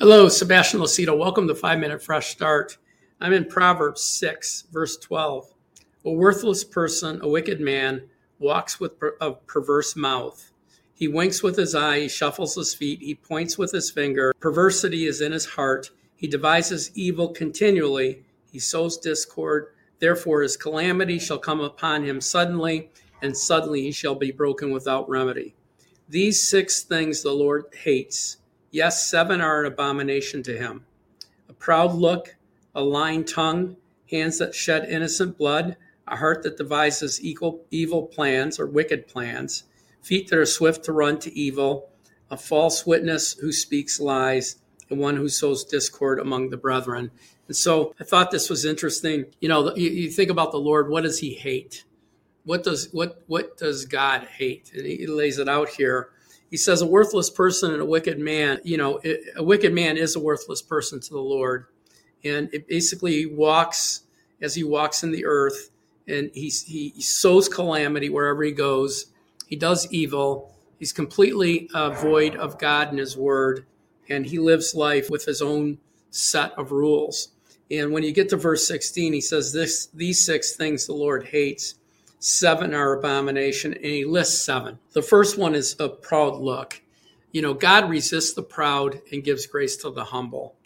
Hello, Sebastian Lucido. Welcome to Five Minute Fresh Start. I'm in Proverbs 6, verse 12. A worthless person, a wicked man, walks with a perverse mouth. He winks with his eye, he shuffles his feet, he points with his finger. Perversity is in his heart. He devises evil continually. He sows discord. Therefore, his calamity shall come upon him suddenly, and suddenly he shall be broken without remedy. These six things the Lord hates Yes, seven are an abomination to him a proud look, a lying tongue, hands that shed innocent blood, a heart that devises evil plans or wicked plans, feet that are swift to run to evil, a false witness who speaks lies, and one who sows discord among the brethren. And so I thought this was interesting. You know, you, you think about the Lord, what does he hate? What does what what does God hate? And he lays it out here he says a worthless person and a wicked man you know a wicked man is a worthless person to the lord. And it basically walks as he walks in the earth and he, he sows calamity wherever he goes. He does evil. He's completely uh, void of god and his word and he lives life with his own set of rules. And when you get to verse 16 he says this these six things the lord hates seven are abomination, and he lists seven. The first one is a proud look. You know, God resists the proud and gives grace to the humble.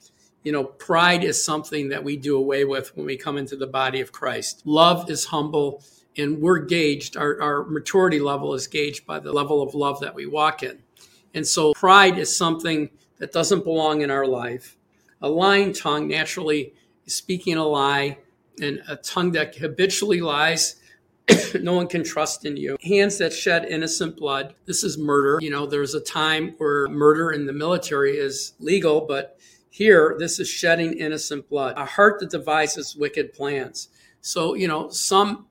You know, pride is something that we do away with when we come into the body of Christ. Love is humble, and we're gauged, our, our maturity level is gauged by the level of love that we walk in. And so, pride is something that doesn't belong in our life. A lying tongue naturally speaking a lie, and a tongue that habitually lies no one can trust in you. Hands that shed innocent blood. This is murder. You know, there's a time where murder in the military is legal, but here this is shedding innocent blood. A heart that devises wicked plans. So, you know, some,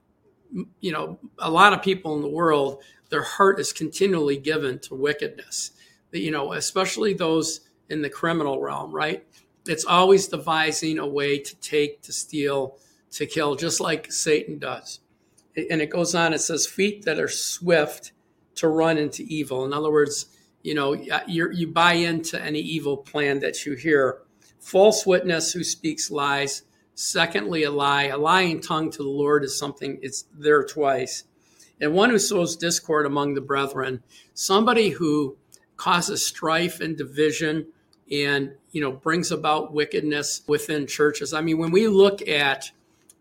you know, a lot of people in the world, their heart is continually given to wickedness. You know, especially those in the criminal realm, right? It's always devising a way to take, to steal, to kill, just like Satan does and it goes on, it says, feet that are swift to run into evil. In other words, you know, you buy into any evil plan that you hear. False witness who speaks lies. Secondly, a lie. A lying tongue to the Lord is something, it's there twice. And one who sows discord among the brethren. Somebody who causes strife and division and, you know, brings about wickedness within churches. I mean, when we look at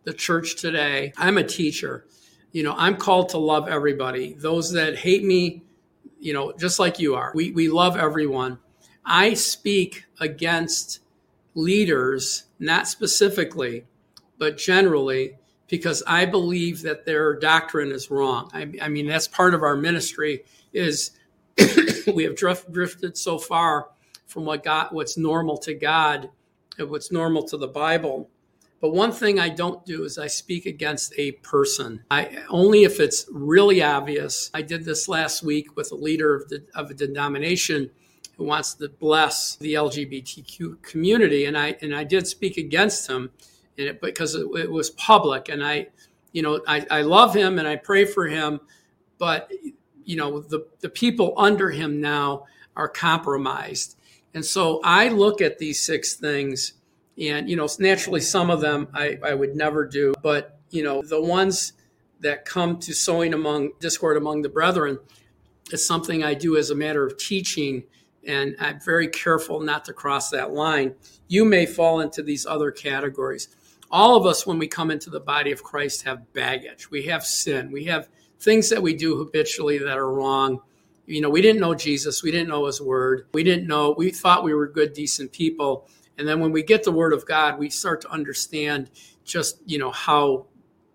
the church today, I'm a teacher you know, I'm called to love everybody. Those that hate me, you know, just like you are. We, we love everyone. I speak against leaders, not specifically, but generally, because I believe that their doctrine is wrong. I, I mean, that's part of our ministry is we have drift, drifted so far from what God, what's normal to God and what's normal to the Bible but one thing I don't do is I speak against a person. I only if it's really obvious. I did this last week with a leader of, the, of a denomination who wants to bless the LGBTQ community, and I and I did speak against him, it, because it, it, was public, and I, you know, I, I love him and I pray for him, but you know the the people under him now are compromised, and so I look at these six things and, you know, naturally, some of them I, I would never do, but, you know, the ones that come to sowing among discord among the brethren is something I do as a matter of teaching. And I'm very careful not to cross that line. You may fall into these other categories. All of us, when we come into the body of Christ, have baggage. We have sin. We have things that we do habitually that are wrong. You know, we didn't know Jesus. We didn't know his word. We didn't know, we thought we were good, decent people. And then when we get the word of God, we start to understand just, you know, how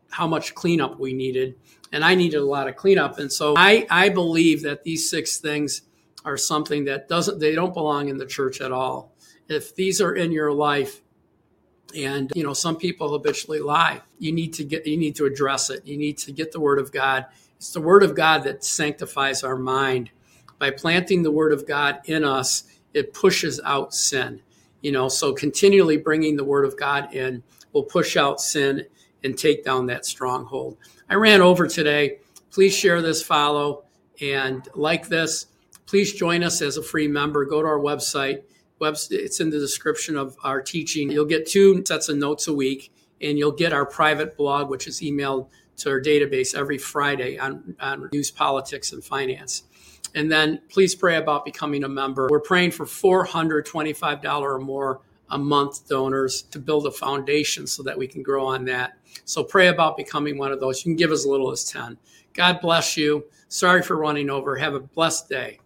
how much cleanup we needed. And I needed a lot of cleanup. And so I, I believe that these six things are something that doesn't they don't belong in the church at all. If these are in your life, and you know some people habitually lie you need to get you need to address it you need to get the word of god it's the word of god that sanctifies our mind by planting the word of god in us it pushes out sin you know, so continually bringing the word of God in will push out sin and take down that stronghold. I ran over today. Please share this, follow, and like this. Please join us as a free member. Go to our website, It's in the description of our teaching. You'll get two sets of notes a week, and you'll get our private blog, which is emailed to our database every Friday on, on news, politics, and finance. And then please pray about becoming a member. We're praying for $425 or more a month donors to build a foundation so that we can grow on that. So pray about becoming one of those. You can give as little as 10. God bless you. Sorry for running over. Have a blessed day.